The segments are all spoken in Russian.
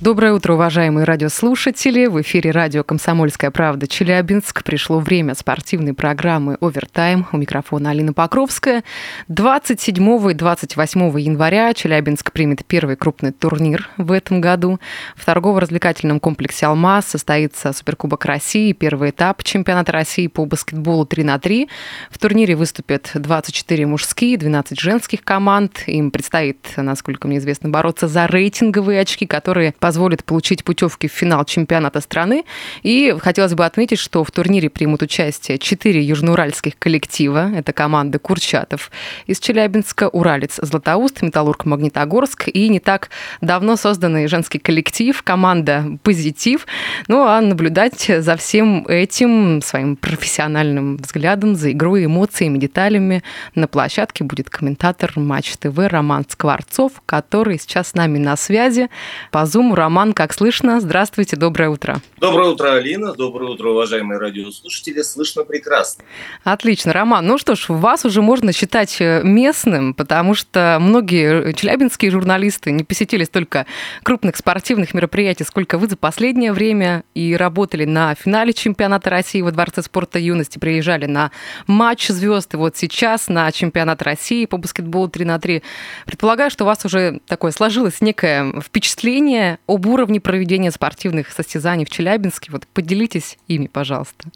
Доброе утро, уважаемые радиослушатели. В эфире радио «Комсомольская правда» Челябинск. Пришло время спортивной программы «Овертайм». У микрофона Алина Покровская. 27 и 28 января Челябинск примет первый крупный турнир в этом году. В торгово-развлекательном комплексе «Алмаз» состоится Суперкубок России, первый этап чемпионата России по баскетболу 3 на 3. В турнире выступят 24 мужские, 12 женских команд. Им предстоит, насколько мне известно, бороться за рейтинговые очки, которые позволит получить путевки в финал чемпионата страны. И хотелось бы отметить, что в турнире примут участие четыре южноуральских коллектива. Это команды Курчатов из Челябинска, Уралец, Златоуст, Металлург, Магнитогорск и не так давно созданный женский коллектив, команда «Позитив». Ну а наблюдать за всем этим своим профессиональным взглядом, за игрой, эмоциями, деталями на площадке будет комментатор Матч ТВ Роман Скворцов, который сейчас с нами на связи по Zoom. Роман, как слышно? Здравствуйте, доброе утро. Доброе утро, Алина. Доброе утро, уважаемые радиослушатели. Слышно прекрасно. Отлично. Роман, ну что ж, вас уже можно считать э, местным, потому что многие челябинские журналисты не посетили столько крупных спортивных мероприятий, сколько вы за последнее время, и работали на финале чемпионата России во Дворце спорта юности, приезжали на матч звезд, и вот сейчас на чемпионат России по баскетболу 3 на 3. Предполагаю, что у вас уже такое сложилось некое впечатление об уровне проведения спортивных состязаний в Челябинске. Вот поделитесь ими, пожалуйста.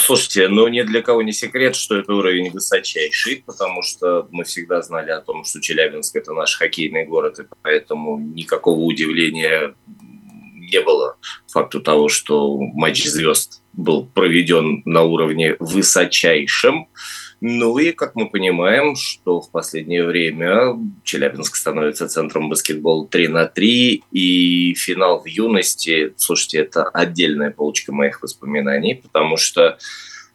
Слушайте, ну ни для кого не секрет, что это уровень высочайший, потому что мы всегда знали о том, что Челябинск – это наш хоккейный город, и поэтому никакого удивления не было факту того, что матч звезд был проведен на уровне высочайшем. Ну и, как мы понимаем, что в последнее время Челябинск становится центром баскетбола 3 на 3, и финал в юности, слушайте, это отдельная полочка моих воспоминаний, потому что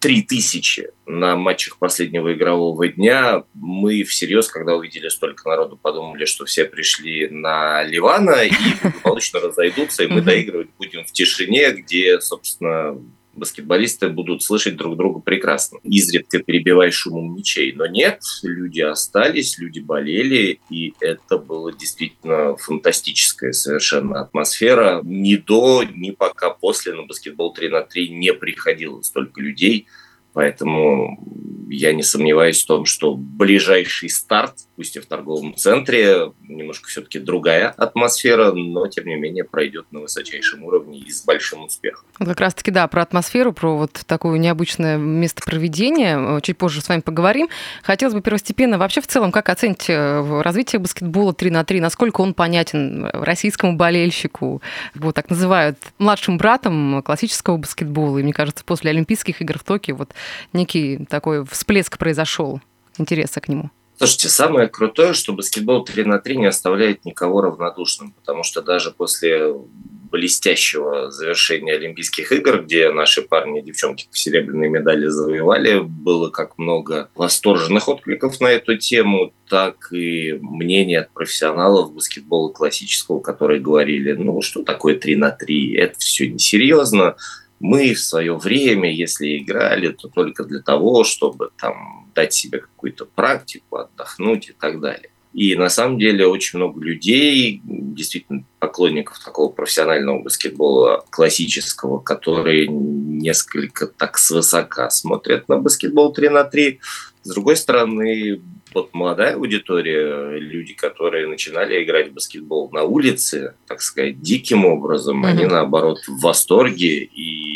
три тысячи на матчах последнего игрового дня. Мы всерьез, когда увидели столько народу, подумали, что все пришли на Ливана и благополучно разойдутся, и мы доигрывать будем в тишине, где, собственно, баскетболисты будут слышать друг друга прекрасно, изредка перебивая шумом мячей. Но нет, люди остались, люди болели, и это была действительно фантастическая совершенно атмосфера. Ни до, ни пока после на баскетбол 3 на 3 не приходило столько людей – Поэтому я не сомневаюсь в том, что ближайший старт, пусть и в торговом центре, немножко все-таки другая атмосфера, но тем не менее пройдет на высочайшем уровне и с большим успехом. Как раз-таки, да, про атмосферу, про вот такое необычное место проведения, чуть позже с вами поговорим. Хотелось бы первостепенно вообще в целом, как оценить э, развитие баскетбола 3 на 3, насколько он понятен российскому болельщику, его так называют младшим братом классического баскетбола, и мне кажется, после Олимпийских игр в Токио вот некий такой всплеск произошел интереса к нему? Слушайте, самое крутое, что баскетбол 3 на 3 не оставляет никого равнодушным, потому что даже после блестящего завершения Олимпийских игр, где наши парни и девчонки серебряные медали завоевали, было как много восторженных откликов на эту тему, так и мнений от профессионалов баскетбола классического, которые говорили, ну что такое 3 на 3, это все несерьезно, мы в свое время, если играли, то только для того, чтобы там дать себе какую-то практику, отдохнуть и так далее. И на самом деле очень много людей, действительно поклонников такого профессионального баскетбола классического, которые несколько так свысока смотрят на баскетбол 3 на 3. С другой стороны, вот молодая аудитория, люди, которые начинали играть в баскетбол на улице, так сказать, диким образом, mm-hmm. они наоборот в восторге и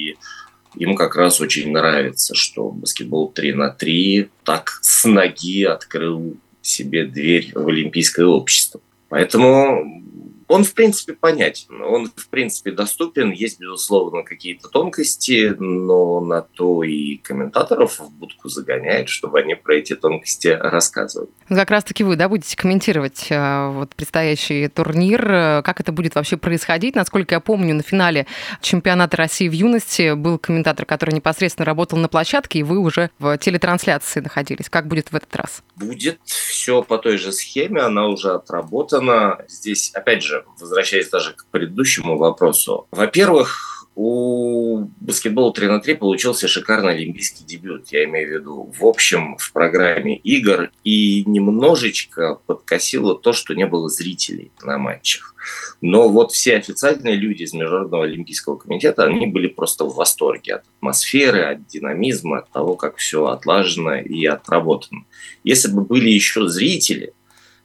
им как раз очень нравится, что баскетбол 3 на 3 так с ноги открыл себе дверь в олимпийское общество. Поэтому он, в принципе, понятен, он, в принципе, доступен. Есть, безусловно, какие-то тонкости, но на то и комментаторов в будку загоняют, чтобы они про эти тонкости рассказывали. Как раз-таки вы, да, будете комментировать э, вот предстоящий турнир, как это будет вообще происходить. Насколько я помню, на финале чемпионата России в юности был комментатор, который непосредственно работал на площадке, и вы уже в телетрансляции находились. Как будет в этот раз? Будет все по той же схеме, она уже отработана. Здесь, опять же, возвращаясь даже к предыдущему вопросу, во-первых, у баскетбола 3 на 3 получился шикарный олимпийский дебют. Я имею в виду в общем в программе игр. И немножечко подкосило то, что не было зрителей на матчах. Но вот все официальные люди из Международного олимпийского комитета, они были просто в восторге от атмосферы, от динамизма, от того, как все отлажено и отработано. Если бы были еще зрители,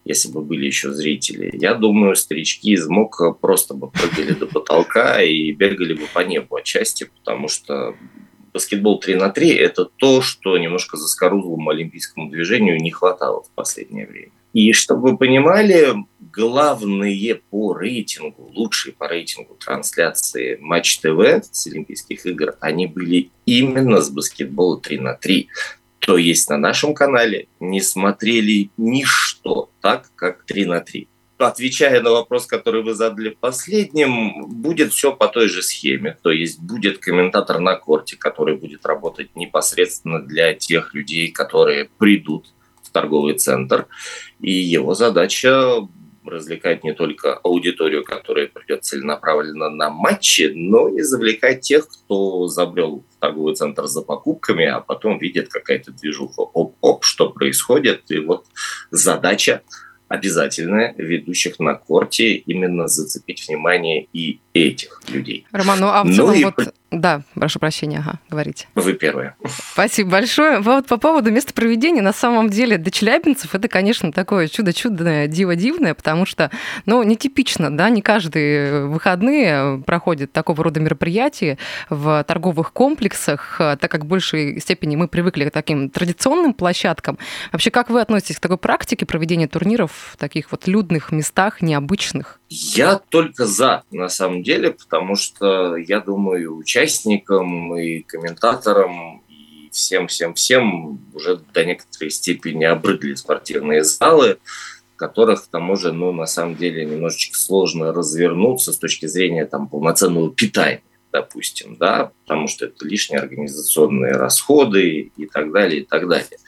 если бы были еще зрители. Я думаю, старички из МОК просто бы прыгали до потолка и бегали бы по небу отчасти, потому что баскетбол 3 на 3 – это то, что немножко заскорузлому олимпийскому движению не хватало в последнее время. И чтобы вы понимали, главные по рейтингу, лучшие по рейтингу трансляции Матч ТВ с Олимпийских игр, они были именно с баскетбола 3 на 3 то есть на нашем канале не смотрели ничто так, как 3 на 3. Отвечая на вопрос, который вы задали последним, будет все по той же схеме. То есть будет комментатор на корте, который будет работать непосредственно для тех людей, которые придут в торговый центр. И его задача развлекать не только аудиторию, которая придет целенаправленно на матчи, но и завлекать тех, кто забрел в торговый центр за покупками, а потом видит какая-то движуха, оп-оп, что происходит. И вот задача обязательная ведущих на корте именно зацепить внимание и этих людей. Роман, ну а в ну целом ну, вот... И да, прошу прощения, ага, говорите. Вы первые. Спасибо большое. Вот по поводу места проведения, на самом деле, для челябинцев это, конечно, такое чудо-чудное, диво-дивное, потому что, ну, нетипично, да, не каждые выходные проходят такого рода мероприятия в торговых комплексах, так как в большей степени мы привыкли к таким традиционным площадкам. Вообще, как вы относитесь к такой практике проведения турниров в таких вот людных местах, необычных? Я только за, на самом деле, потому что, я думаю, участникам и комментаторам и всем-всем-всем уже до некоторой степени обрыдли спортивные залы, в которых, к тому же, ну, на самом деле, немножечко сложно развернуться с точки зрения там полноценного питания допустим, да, потому что это лишние организационные расходы и так далее, и так далее.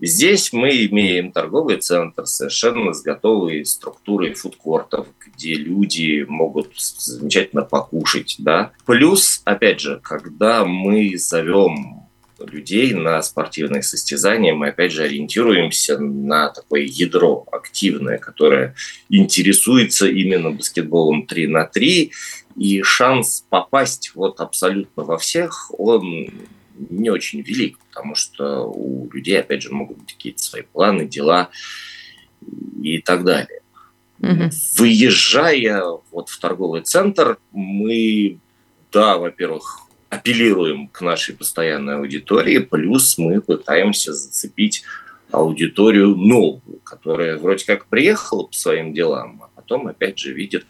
Здесь мы имеем торговый центр совершенно с готовой структурой фудкортов, где люди могут замечательно покушать, да. Плюс, опять же, когда мы зовем людей на спортивные состязания, мы опять же ориентируемся на такое ядро активное, которое интересуется именно баскетболом 3 на 3 и шанс попасть вот абсолютно во всех, он не очень велик, потому что у людей, опять же, могут быть какие-то свои планы, дела и так далее. Угу. Выезжая вот в торговый центр, мы, да, во-первых, апеллируем к нашей постоянной аудитории, плюс мы пытаемся зацепить аудиторию новую, которая вроде как приехала по своим делам, а потом опять же видит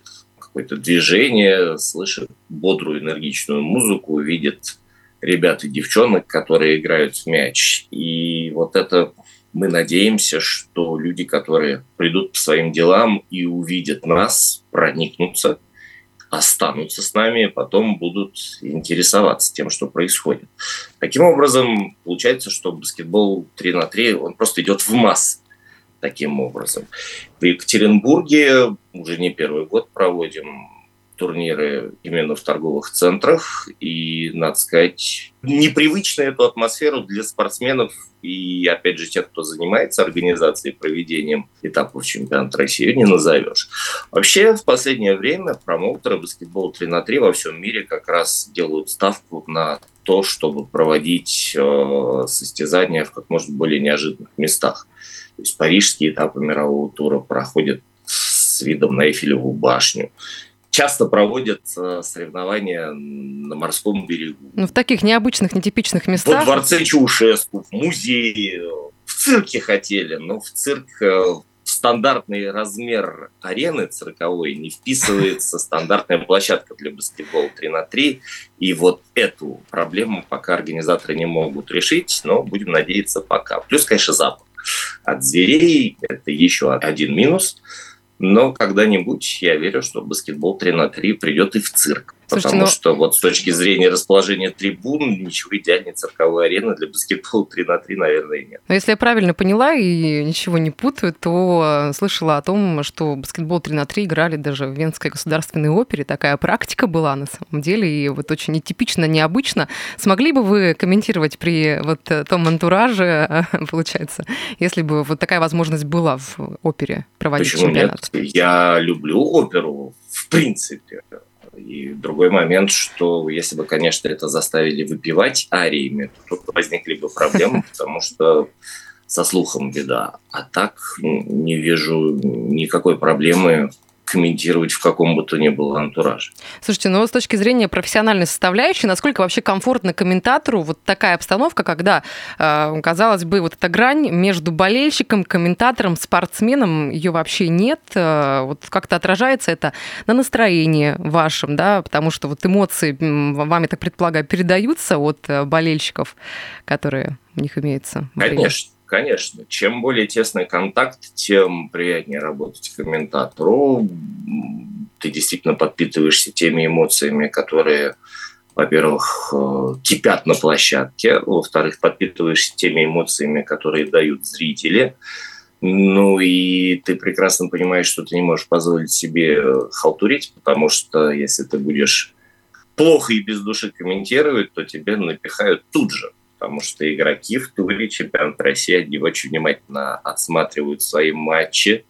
какое-то движение, слышит бодрую, энергичную музыку, видит ребят и девчонок, которые играют в мяч. И вот это мы надеемся, что люди, которые придут по своим делам и увидят нас, проникнутся, останутся с нами, потом будут интересоваться тем, что происходит. Таким образом, получается, что баскетбол 3 на 3, он просто идет в массы таким образом. В Екатеринбурге уже не первый год проводим турниры именно в торговых центрах. И, надо сказать, непривычно эту атмосферу для спортсменов и, опять же, тех, кто занимается организацией проведением этапов чемпионата России, не назовешь. Вообще, в последнее время промоутеры баскетбола 3 на 3 во всем мире как раз делают ставку на то, чтобы проводить э, состязания в как можно более неожиданных местах. То есть парижские этапы мирового тура проходят с видом на Эйфелеву башню. Часто проводят э, соревнования на морском берегу. Ну, в таких необычных, нетипичных местах. Во дворце Чаушеску, в музее, в цирке хотели, но в цирк э, стандартный размер арены цирковой не вписывается стандартная площадка для баскетбола 3 на 3. И вот эту проблему пока организаторы не могут решить, но будем надеяться пока. Плюс, конечно, запах от зверей. Это еще один минус. Но когда-нибудь я верю, что баскетбол 3 на 3 придет и в цирк. Слушайте, потому. Ну что вот с точки зрения расположения трибун ничего идеальнее цирковой арены для баскетбола 3 на 3, наверное, нет. Но если я правильно поняла и ничего не путаю, то слышала о том, что баскетбол 3 на 3 играли даже в Венской государственной опере. Такая практика была на самом деле, и вот очень нетипично, необычно. Смогли бы вы комментировать при вот том антураже, получается, если бы вот такая возможность была в опере проводить Почему чемпионат? Нет? Я люблю оперу, в принципе. И другой момент, что если бы, конечно, это заставили выпивать ариями, то тут возникли бы проблемы, потому что со слухом беда. А так не вижу никакой проблемы комментировать в каком бы то ни было антураже. Слушайте, ну с точки зрения профессиональной составляющей, насколько вообще комфортно комментатору вот такая обстановка, когда, э, казалось бы, вот эта грань между болельщиком, комментатором, спортсменом, ее вообще нет. Э, вот как-то отражается это на настроении вашем, да, потому что вот эмоции вами, так предполагаю, передаются от э, болельщиков, которые у них имеются. Конечно. Конечно, чем более тесный контакт, тем приятнее работать комментатору. Ты действительно подпитываешься теми эмоциями, которые, во-первых, э, кипят на площадке, во-вторых, подпитываешься теми эмоциями, которые дают зрители. Ну и ты прекрасно понимаешь, что ты не можешь позволить себе халтурить, потому что если ты будешь плохо и без души комментировать, то тебе напихают тут же потому что игроки в туре чемпионат России, они очень внимательно отсматривают свои матчи,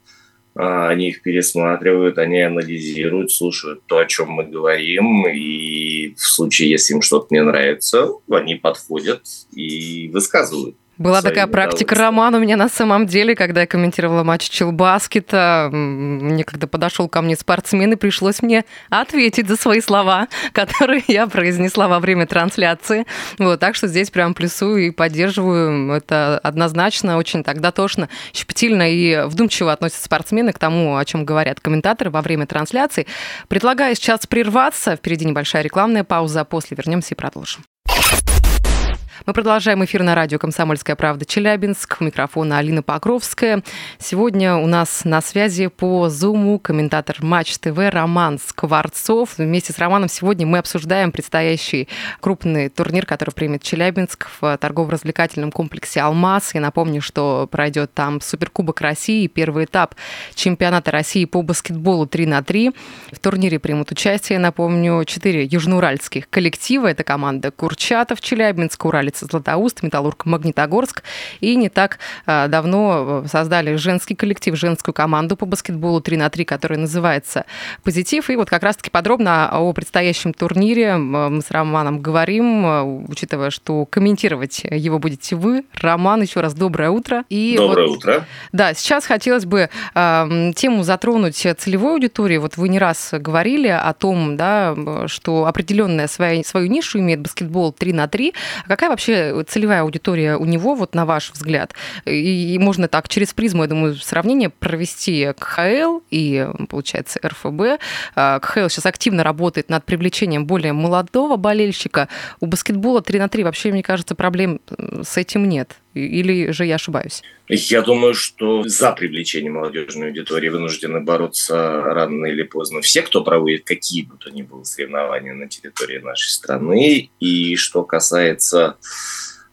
а, они их пересматривают, они анализируют, слушают то, о чем мы говорим, и в случае, если им что-то не нравится, они подходят и высказывают. Была такая практика, Роман, у меня на самом деле, когда я комментировала матч Челбаскета, мне когда подошел ко мне спортсмен, и пришлось мне ответить за свои слова, которые я произнесла во время трансляции. Вот, так что здесь прям плюсую и поддерживаю. Это однозначно очень так дотошно, щепетильно и вдумчиво относятся спортсмены к тому, о чем говорят комментаторы во время трансляции. Предлагаю сейчас прерваться. Впереди небольшая рекламная пауза, а после вернемся и продолжим. Мы продолжаем эфир на радио «Комсомольская правда» Челябинск. У микрофона Алина Покровская. Сегодня у нас на связи по Зуму комментатор Матч ТВ Роман Скворцов. Вместе с Романом сегодня мы обсуждаем предстоящий крупный турнир, который примет Челябинск в торгово-развлекательном комплексе «Алмаз». Я напомню, что пройдет там Суперкубок России, первый этап чемпионата России по баскетболу 3 на 3. В турнире примут участие, напомню, четыре южноуральских коллектива. Это команда Курчатов, Челябинск, Уралец улица Златоуст, Металлург Магнитогорск. И не так а, давно э, создали женский коллектив, женскую команду по баскетболу 3 на 3, которая называется «Позитив». И вот как раз-таки подробно о предстоящем турнире мы с Романом говорим, э, учитывая, что комментировать его будете вы. Роман, еще раз доброе утро. И доброе вот, утро. Да, сейчас хотелось бы э, тему затронуть целевой аудитории. Вот вы не раз говорили о том, да, что определенная своя, свою нишу имеет баскетбол 3 на 3. А какая вообще вообще целевая аудитория у него, вот на ваш взгляд? И, и можно так через призму, я думаю, сравнение провести КХЛ и, получается, РФБ. А, КХЛ сейчас активно работает над привлечением более молодого болельщика. У баскетбола 3 на 3 вообще, мне кажется, проблем с этим нет. Или же я ошибаюсь? Я думаю, что за привлечение молодежной аудитории вынуждены бороться рано или поздно все, кто проводит какие бы то ни было соревнования на территории нашей страны. И что касается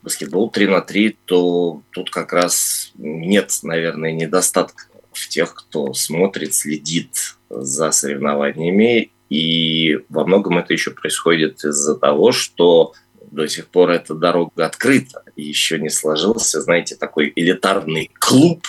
баскетбол 3 на 3, то тут как раз нет, наверное, недостатка в тех, кто смотрит, следит за соревнованиями. И во многом это еще происходит из-за того, что до сих пор эта дорога открыта. И еще не сложился, знаете, такой элитарный клуб.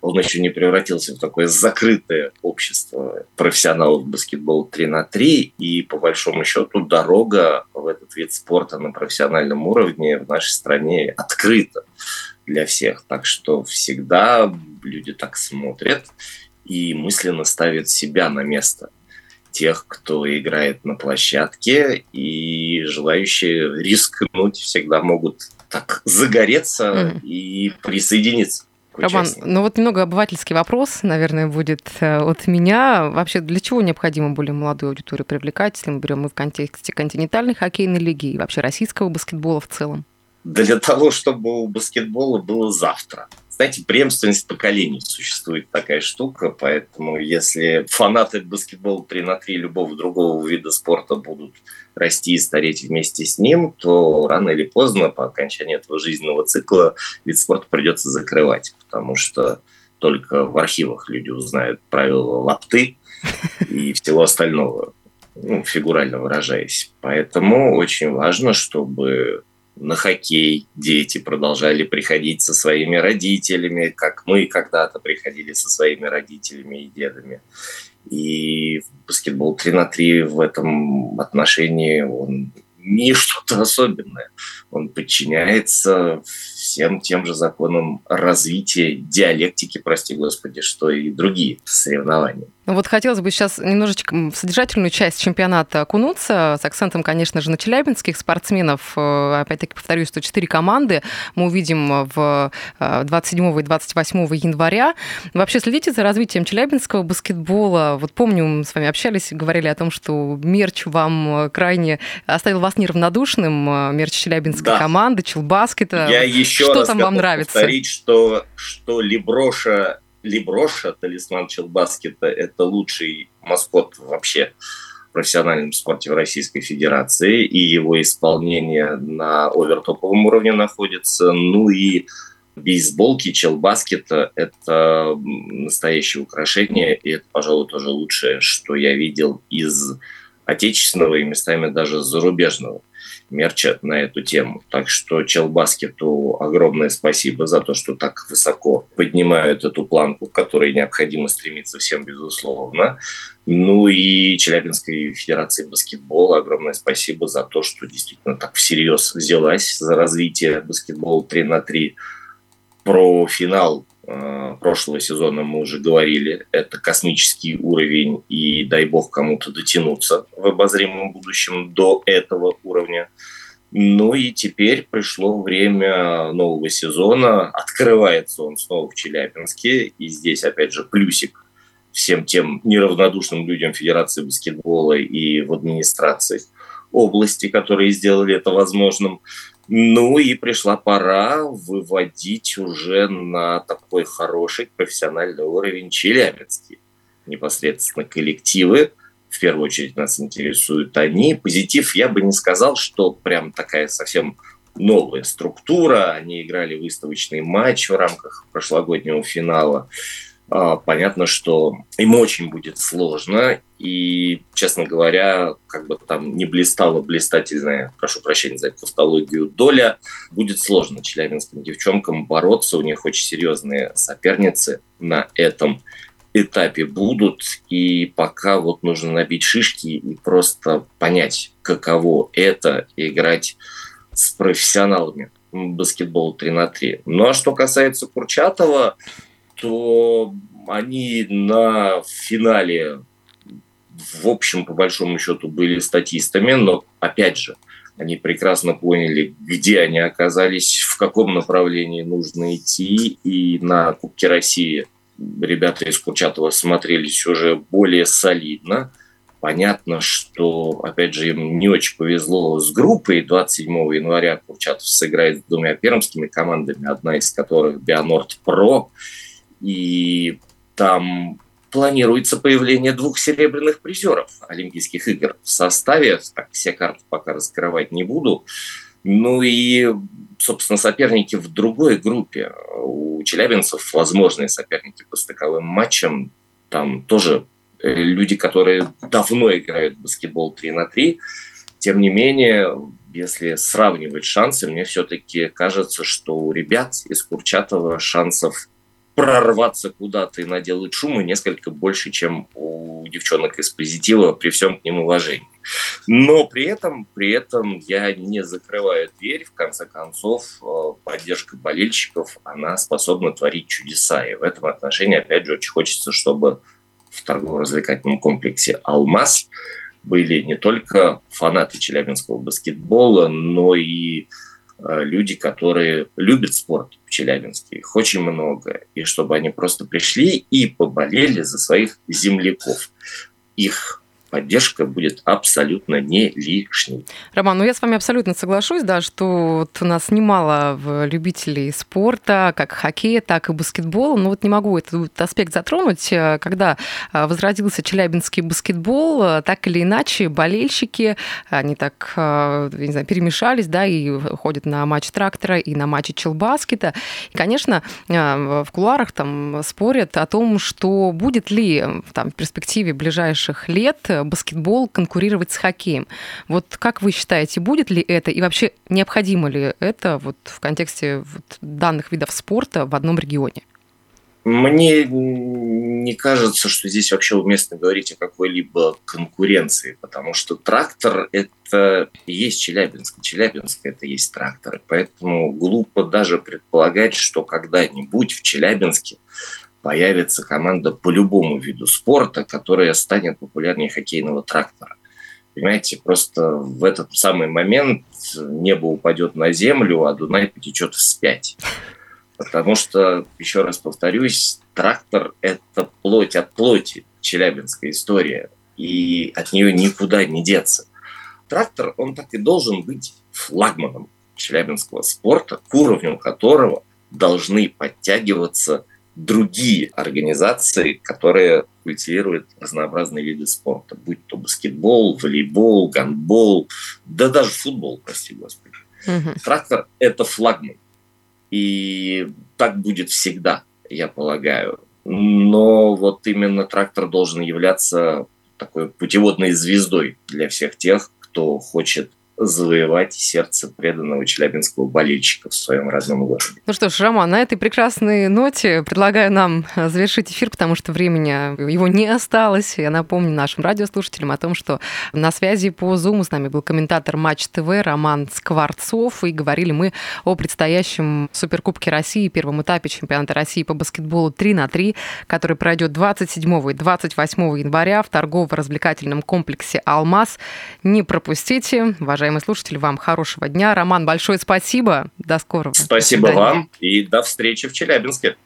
Он еще не превратился в такое закрытое общество профессионалов баскетбола 3 на 3. И по большому счету дорога в этот вид спорта на профессиональном уровне в нашей стране открыта для всех. Так что всегда люди так смотрят и мысленно ставят себя на место тех, кто играет на площадке, и желающие рискнуть всегда могут так загореться mm. и присоединиться. Роман, ну вот немного обывательский вопрос, наверное, будет э, от меня. Вообще, для чего необходимо более молодую аудиторию привлекать, если мы берем и в контексте континентальной хоккейной лиги, и вообще российского баскетбола в целом? Для того, чтобы у баскетбола было завтра. Знаете, преемственность поколений существует такая штука, поэтому если фанаты баскетбола 3 на 3 любого другого вида спорта будут расти и стареть вместе с ним, то рано или поздно, по окончании этого жизненного цикла, вид спорта придется закрывать, потому что только в архивах люди узнают правила лапты и всего остального, ну, фигурально выражаясь. Поэтому очень важно, чтобы на хоккей дети продолжали приходить со своими родителями, как мы когда-то приходили со своими родителями и дедами. И баскетбол 3 на 3 в этом отношении он не что-то особенное. Он подчиняется всем тем же законам развития диалектики, прости господи, что и другие соревнования. Ну вот хотелось бы сейчас немножечко в содержательную часть чемпионата окунуться, с акцентом, конечно же, на челябинских спортсменов. Э, опять-таки, повторюсь, что четыре команды мы увидим в 27 э, и 28 января. Вообще следите за развитием челябинского баскетбола. Вот помню, мы с вами общались, говорили о том, что мерч вам крайне оставил вас неравнодушным, э, мерч челябинской да. команды, челбаскета. Я еще что раз там вам нравится? повторить, что, что Леброша Либроша, талисман Челбаскета, это лучший маскот вообще в профессиональном спорте в Российской Федерации, и его исполнение на овертоповом уровне находится. Ну и бейсболки, челбаскета – это настоящее украшение, и это, пожалуй, тоже лучшее, что я видел из отечественного и местами даже зарубежного мерча на эту тему. Так что Челбаскету огромное спасибо за то, что так высоко поднимают эту планку, к которой необходимо стремиться всем, безусловно. Ну и Челябинской Федерации баскетбола огромное спасибо за то, что действительно так всерьез взялась за развитие баскетбола 3 на 3 про финал прошлого сезона мы уже говорили, это космический уровень, и дай бог кому-то дотянуться в обозримом будущем до этого уровня. Ну и теперь пришло время нового сезона. Открывается он снова в Челябинске. И здесь, опять же, плюсик всем тем неравнодушным людям Федерации баскетбола и в администрации области, которые сделали это возможным. Ну и пришла пора выводить уже на такой хороший профессиональный уровень челябинские непосредственно коллективы. В первую очередь нас интересуют они. Позитив я бы не сказал, что прям такая совсем новая структура. Они играли выставочный матч в рамках прошлогоднего финала. А, понятно, что им очень будет сложно, и, честно говоря, как бы там не блистала блистательная, прошу прощения за тавтологию, доля, будет сложно челябинским девчонкам бороться, у них очень серьезные соперницы на этом этапе будут, и пока вот нужно набить шишки и просто понять, каково это играть с профессионалами баскетбол 3 на 3. Ну а что касается Курчатова, то они на финале, в общем, по большому счету, были статистами, но, опять же, они прекрасно поняли, где они оказались, в каком направлении нужно идти, и на Кубке России ребята из Курчатова смотрелись уже более солидно. Понятно, что, опять же, им не очень повезло с группой. 27 января Курчатов сыграет с двумя пермскими командами, одна из которых Бионорд Про. И там планируется появление двух серебряных призеров Олимпийских игр в составе. Так, все карты пока раскрывать не буду. Ну и, собственно, соперники в другой группе. У челябинцев возможные соперники по стыковым матчам. Там тоже э, люди, которые давно играют в баскетбол 3 на 3. Тем не менее, если сравнивать шансы, мне все-таки кажется, что у ребят из Курчатова шансов прорваться куда-то и наделать шума несколько больше, чем у девчонок из позитива, при всем к ним уважении. Но при этом, при этом я не закрываю дверь. В конце концов, э, поддержка болельщиков, она способна творить чудеса. И в этом отношении, опять же, очень хочется, чтобы в торгово-развлекательном комплексе «Алмаз» были не только фанаты челябинского баскетбола, но и люди, которые любят спорт в Челябинске. Их очень много. И чтобы они просто пришли и поболели за своих земляков. Их поддержка будет абсолютно не лишней. Роман, ну я с вами абсолютно соглашусь, да, что вот у нас немало любителей спорта, как хоккея, так и баскетбола, но вот не могу этот аспект затронуть. Когда а, возродился челябинский баскетбол, а, так или иначе болельщики, они так, не знаю, перемешались, да, и ходят на матч трактора, и на матчи челбаскета. И, конечно, в кулуарах там спорят о том, что будет ли там, в перспективе ближайших лет баскетбол конкурировать с хоккеем. Вот как вы считаете, будет ли это и вообще необходимо ли это вот в контексте вот данных видов спорта в одном регионе? Мне не кажется, что здесь вообще уместно говорить о какой-либо конкуренции, потому что трактор – это есть Челябинск, Челябинск – это есть трактор. Поэтому глупо даже предполагать, что когда-нибудь в Челябинске появится команда по любому виду спорта, которая станет популярнее хоккейного трактора. Понимаете, просто в этот самый момент небо упадет на землю, а Дунай потечет вспять. Потому что, еще раз повторюсь, трактор – это плоть от плоти, челябинская история, и от нее никуда не деться. Трактор, он так и должен быть флагманом челябинского спорта, к уровню которого должны подтягиваться другие организации, которые культивируют разнообразные виды спорта, будь то баскетбол, волейбол, гандбол, да даже футбол, прости господи. Угу. Трактор – это флагман. И так будет всегда, я полагаю. Но вот именно трактор должен являться такой путеводной звездой для всех тех, кто хочет завоевать сердце преданного челябинского болельщика в своем родном городе. Ну что ж, Роман, на этой прекрасной ноте предлагаю нам завершить эфир, потому что времени его не осталось. Я напомню нашим радиослушателям о том, что на связи по Zoom с нами был комментатор Матч ТВ Роман Скворцов, и говорили мы о предстоящем Суперкубке России, первом этапе чемпионата России по баскетболу 3 на 3, который пройдет 27 и 28 января в торгово-развлекательном комплексе «Алмаз». Не пропустите, уважаемые уважаемые слушатели, вам хорошего дня. Роман, большое спасибо. До скорого. Спасибо До вам и до встречи в Челябинске.